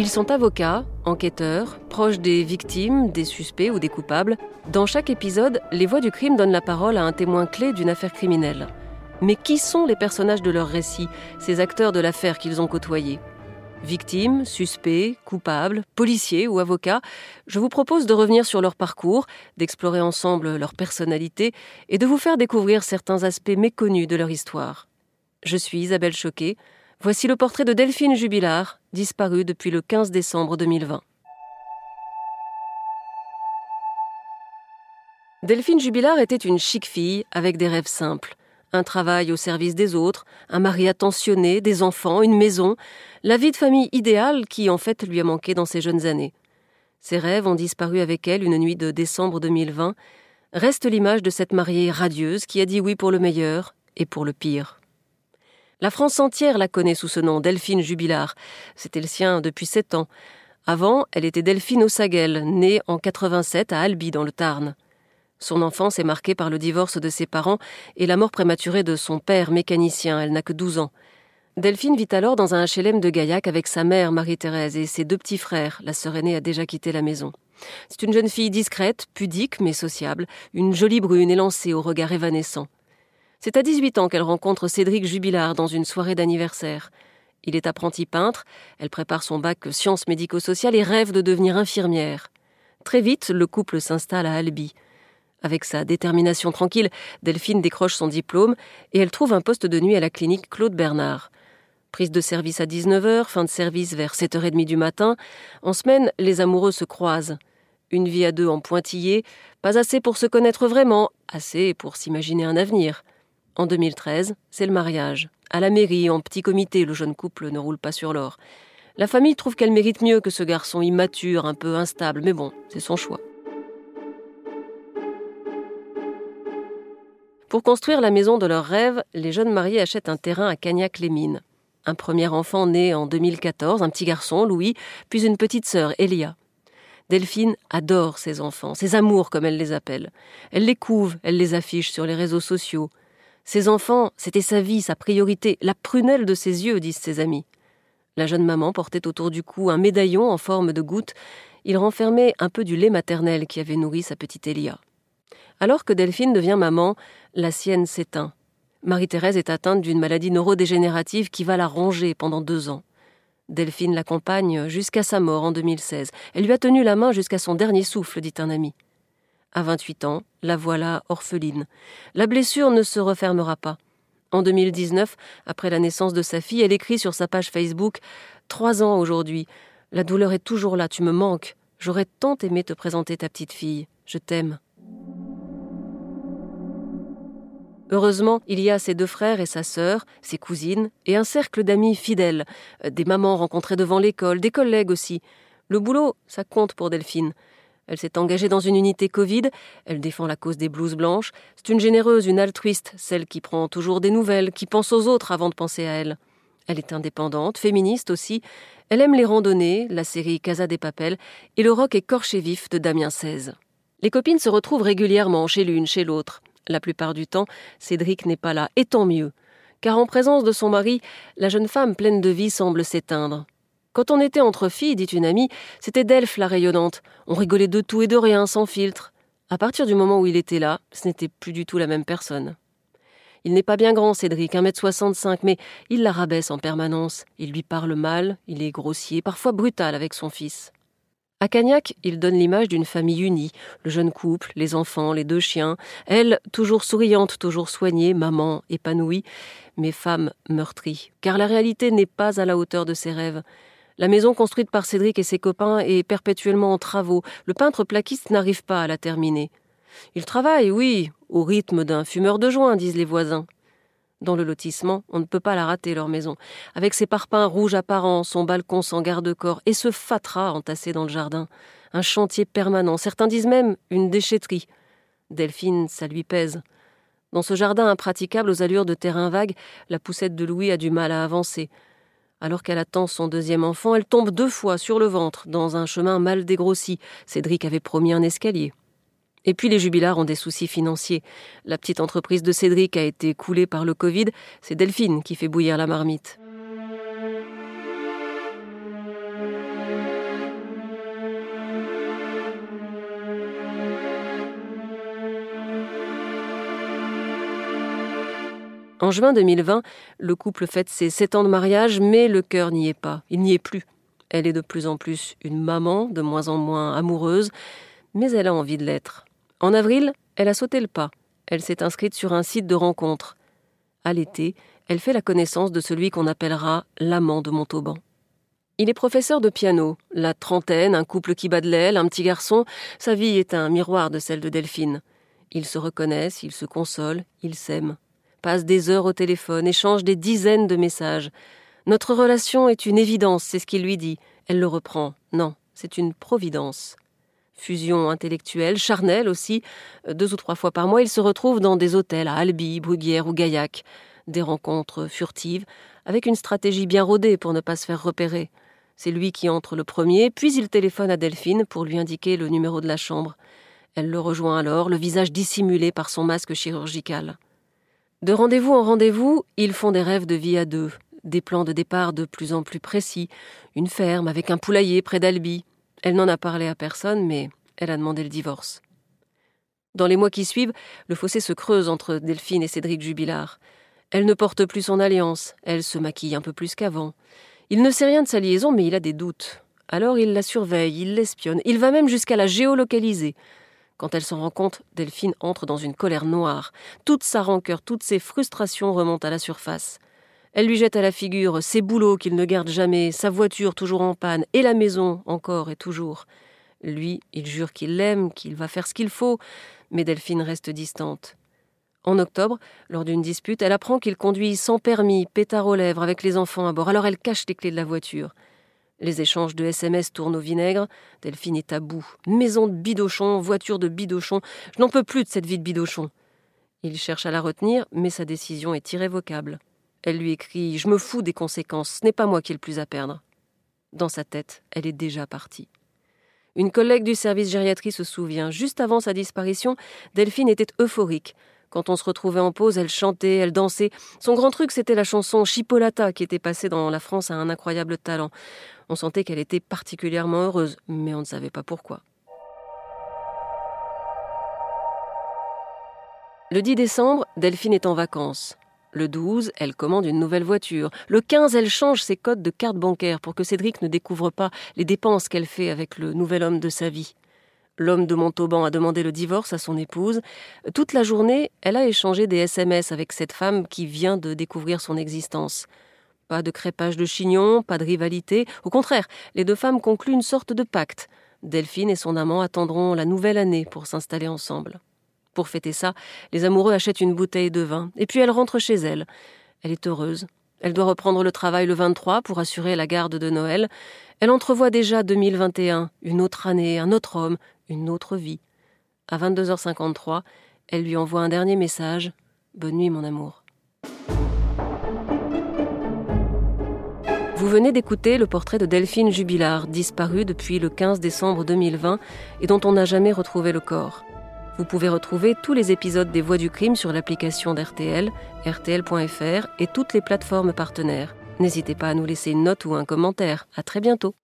Ils sont avocats, enquêteurs, proches des victimes, des suspects ou des coupables. Dans chaque épisode, les voix du crime donnent la parole à un témoin clé d'une affaire criminelle. Mais qui sont les personnages de leur récit, ces acteurs de l'affaire qu'ils ont côtoyés? Victimes, suspects, coupables, policiers ou avocats, je vous propose de revenir sur leur parcours, d'explorer ensemble leur personnalité et de vous faire découvrir certains aspects méconnus de leur histoire. Je suis Isabelle Choquet. Voici le portrait de Delphine Jubilard, disparue depuis le 15 décembre 2020. Delphine Jubilard était une chic fille avec des rêves simples. Un travail au service des autres, un mari attentionné, des enfants, une maison, la vie de famille idéale qui en fait lui a manqué dans ses jeunes années. Ses rêves ont disparu avec elle une nuit de décembre 2020. Reste l'image de cette mariée radieuse qui a dit oui pour le meilleur et pour le pire. La France entière la connaît sous ce nom, Delphine Jubilard. C'était le sien depuis sept ans. Avant, elle était Delphine Ossaguel, née en 87 à Albi, dans le Tarn. Son enfance est marquée par le divorce de ses parents et la mort prématurée de son père, mécanicien. Elle n'a que 12 ans. Delphine vit alors dans un HLM de Gaillac avec sa mère, Marie-Thérèse, et ses deux petits frères. La sœur aînée a déjà quitté la maison. C'est une jeune fille discrète, pudique mais sociable, une jolie brune élancée au regard évanescent. C'est à 18 ans qu'elle rencontre Cédric Jubilard dans une soirée d'anniversaire. Il est apprenti peintre, elle prépare son bac sciences médico-sociales et rêve de devenir infirmière. Très vite, le couple s'installe à Albi. Avec sa détermination tranquille, Delphine décroche son diplôme et elle trouve un poste de nuit à la clinique Claude Bernard. Prise de service à 19h, fin de service vers 7h30 du matin, en semaine, les amoureux se croisent. Une vie à deux en pointillé, pas assez pour se connaître vraiment, assez pour s'imaginer un avenir. En 2013, c'est le mariage. À la mairie, en petit comité, le jeune couple ne roule pas sur l'or. La famille trouve qu'elle mérite mieux que ce garçon immature, un peu instable, mais bon, c'est son choix. Pour construire la maison de leurs rêves, les jeunes mariés achètent un terrain à Cagnac-les-Mines. Un premier enfant né en 2014, un petit garçon, Louis, puis une petite sœur, Elia. Delphine adore ses enfants, ses amours comme elle les appelle. Elle les couve, elle les affiche sur les réseaux sociaux. Ses enfants, c'était sa vie, sa priorité, la prunelle de ses yeux, disent ses amis. La jeune maman portait autour du cou un médaillon en forme de goutte. Il renfermait un peu du lait maternel qui avait nourri sa petite Elia. Alors que Delphine devient maman, la sienne s'éteint. Marie-Thérèse est atteinte d'une maladie neurodégénérative qui va la ronger pendant deux ans. Delphine l'accompagne jusqu'à sa mort en 2016. Elle lui a tenu la main jusqu'à son dernier souffle, dit un ami. À 28 ans, la voilà orpheline. La blessure ne se refermera pas. En 2019, après la naissance de sa fille, elle écrit sur sa page Facebook Trois ans aujourd'hui. La douleur est toujours là, tu me manques. J'aurais tant aimé te présenter ta petite fille. Je t'aime. Heureusement, il y a ses deux frères et sa sœur, ses cousines, et un cercle d'amis fidèles, des mamans rencontrées devant l'école, des collègues aussi. Le boulot, ça compte pour Delphine. Elle s'est engagée dans une unité Covid, elle défend la cause des blouses blanches. C'est une généreuse, une altruiste, celle qui prend toujours des nouvelles, qui pense aux autres avant de penser à elle. Elle est indépendante, féministe aussi. Elle aime les randonnées, la série Casa des Papels et le rock écorché vif de Damien XVI. Les copines se retrouvent régulièrement chez l'une, chez l'autre. La plupart du temps, Cédric n'est pas là, et tant mieux. Car en présence de son mari, la jeune femme pleine de vie semble s'éteindre. Quand on était entre filles, dit une amie, c'était Delphes la rayonnante. On rigolait de tout et de rien, sans filtre. À partir du moment où il était là, ce n'était plus du tout la même personne. Il n'est pas bien grand, Cédric, 1m65, mais il la rabaisse en permanence. Il lui parle mal, il est grossier, parfois brutal avec son fils. À Cagnac, il donne l'image d'une famille unie, le jeune couple, les enfants, les deux chiens, elle toujours souriante, toujours soignée, maman épanouie, mais femme meurtrie. Car la réalité n'est pas à la hauteur de ses rêves. La maison construite par Cédric et ses copains est perpétuellement en travaux. Le peintre plaquiste n'arrive pas à la terminer. Il travaille, oui, au rythme d'un fumeur de joint, disent les voisins. Dans le lotissement, on ne peut pas la rater, leur maison. Avec ses parpaings rouges apparents, son balcon sans garde-corps et ce fatras entassé dans le jardin. Un chantier permanent, certains disent même une déchetterie. Delphine, ça lui pèse. Dans ce jardin impraticable aux allures de terrain vague, la poussette de Louis a du mal à avancer. Alors qu'elle attend son deuxième enfant, elle tombe deux fois sur le ventre, dans un chemin mal dégrossi. Cédric avait promis un escalier. Et puis les jubilards ont des soucis financiers. La petite entreprise de Cédric a été coulée par le Covid. C'est Delphine qui fait bouillir la marmite. En juin 2020, le couple fête ses sept ans de mariage, mais le cœur n'y est pas, il n'y est plus. Elle est de plus en plus une maman, de moins en moins amoureuse, mais elle a envie de l'être. En avril, elle a sauté le pas. Elle s'est inscrite sur un site de rencontre. À l'été, elle fait la connaissance de celui qu'on appellera l'amant de Montauban. Il est professeur de piano, la trentaine, un couple qui bat de l'aile, un petit garçon, sa vie est un miroir de celle de Delphine. Ils se reconnaissent, ils se consolent, ils s'aiment, passent des heures au téléphone, échangent des dizaines de messages. Notre relation est une évidence, c'est ce qu'il lui dit. Elle le reprend. Non, c'est une providence. Fusion intellectuelle, charnelle aussi. Deux ou trois fois par mois, ils se retrouvent dans des hôtels à Albi, Bruguière ou Gaillac. Des rencontres furtives, avec une stratégie bien rodée pour ne pas se faire repérer. C'est lui qui entre le premier, puis il téléphone à Delphine pour lui indiquer le numéro de la chambre. Elle le rejoint alors, le visage dissimulé par son masque chirurgical. De rendez-vous en rendez-vous, ils font des rêves de vie à deux, des plans de départ de plus en plus précis, une ferme avec un poulailler près d'Albi. Elle n'en a parlé à personne, mais elle a demandé le divorce. Dans les mois qui suivent, le fossé se creuse entre Delphine et Cédric Jubilard. Elle ne porte plus son alliance, elle se maquille un peu plus qu'avant. Il ne sait rien de sa liaison, mais il a des doutes. Alors il la surveille, il l'espionne, il va même jusqu'à la géolocaliser. Quand elle s'en rend compte, Delphine entre dans une colère noire. Toute sa rancœur, toutes ses frustrations remontent à la surface. Elle lui jette à la figure ses boulots qu'il ne garde jamais, sa voiture toujours en panne, et la maison encore et toujours. Lui, il jure qu'il l'aime, qu'il va faire ce qu'il faut, mais Delphine reste distante. En octobre, lors d'une dispute, elle apprend qu'il conduit sans permis, pétard aux lèvres, avec les enfants à bord. Alors elle cache les clés de la voiture. Les échanges de SMS tournent au vinaigre. Delphine est à bout. Maison de bidochon, voiture de bidochon. Je n'en peux plus de cette vie de bidochon. Il cherche à la retenir, mais sa décision est irrévocable. Elle lui écrit Je me fous des conséquences, ce n'est pas moi qui ai le plus à perdre. Dans sa tête, elle est déjà partie. Une collègue du service gériatrie se souvient, juste avant sa disparition, Delphine était euphorique. Quand on se retrouvait en pause, elle chantait, elle dansait. Son grand truc, c'était la chanson Chipolata qui était passée dans la France à un incroyable talent. On sentait qu'elle était particulièrement heureuse, mais on ne savait pas pourquoi. Le 10 décembre, Delphine est en vacances. Le 12, elle commande une nouvelle voiture. Le 15, elle change ses codes de carte bancaire pour que Cédric ne découvre pas les dépenses qu'elle fait avec le nouvel homme de sa vie. L'homme de Montauban a demandé le divorce à son épouse. Toute la journée, elle a échangé des SMS avec cette femme qui vient de découvrir son existence. Pas de crépage de chignon, pas de rivalité. Au contraire, les deux femmes concluent une sorte de pacte. Delphine et son amant attendront la nouvelle année pour s'installer ensemble. Pour fêter ça, les amoureux achètent une bouteille de vin, et puis elle rentre chez elle. Elle est heureuse. Elle doit reprendre le travail le 23 pour assurer la garde de Noël. Elle entrevoit déjà 2021, une autre année, un autre homme, une autre vie. À 22h53, elle lui envoie un dernier message. Bonne nuit, mon amour. Venez d'écouter le portrait de Delphine Jubilard, disparue depuis le 15 décembre 2020 et dont on n'a jamais retrouvé le corps. Vous pouvez retrouver tous les épisodes des Voix du crime sur l'application d'RTL, rtl.fr et toutes les plateformes partenaires. N'hésitez pas à nous laisser une note ou un commentaire. À très bientôt.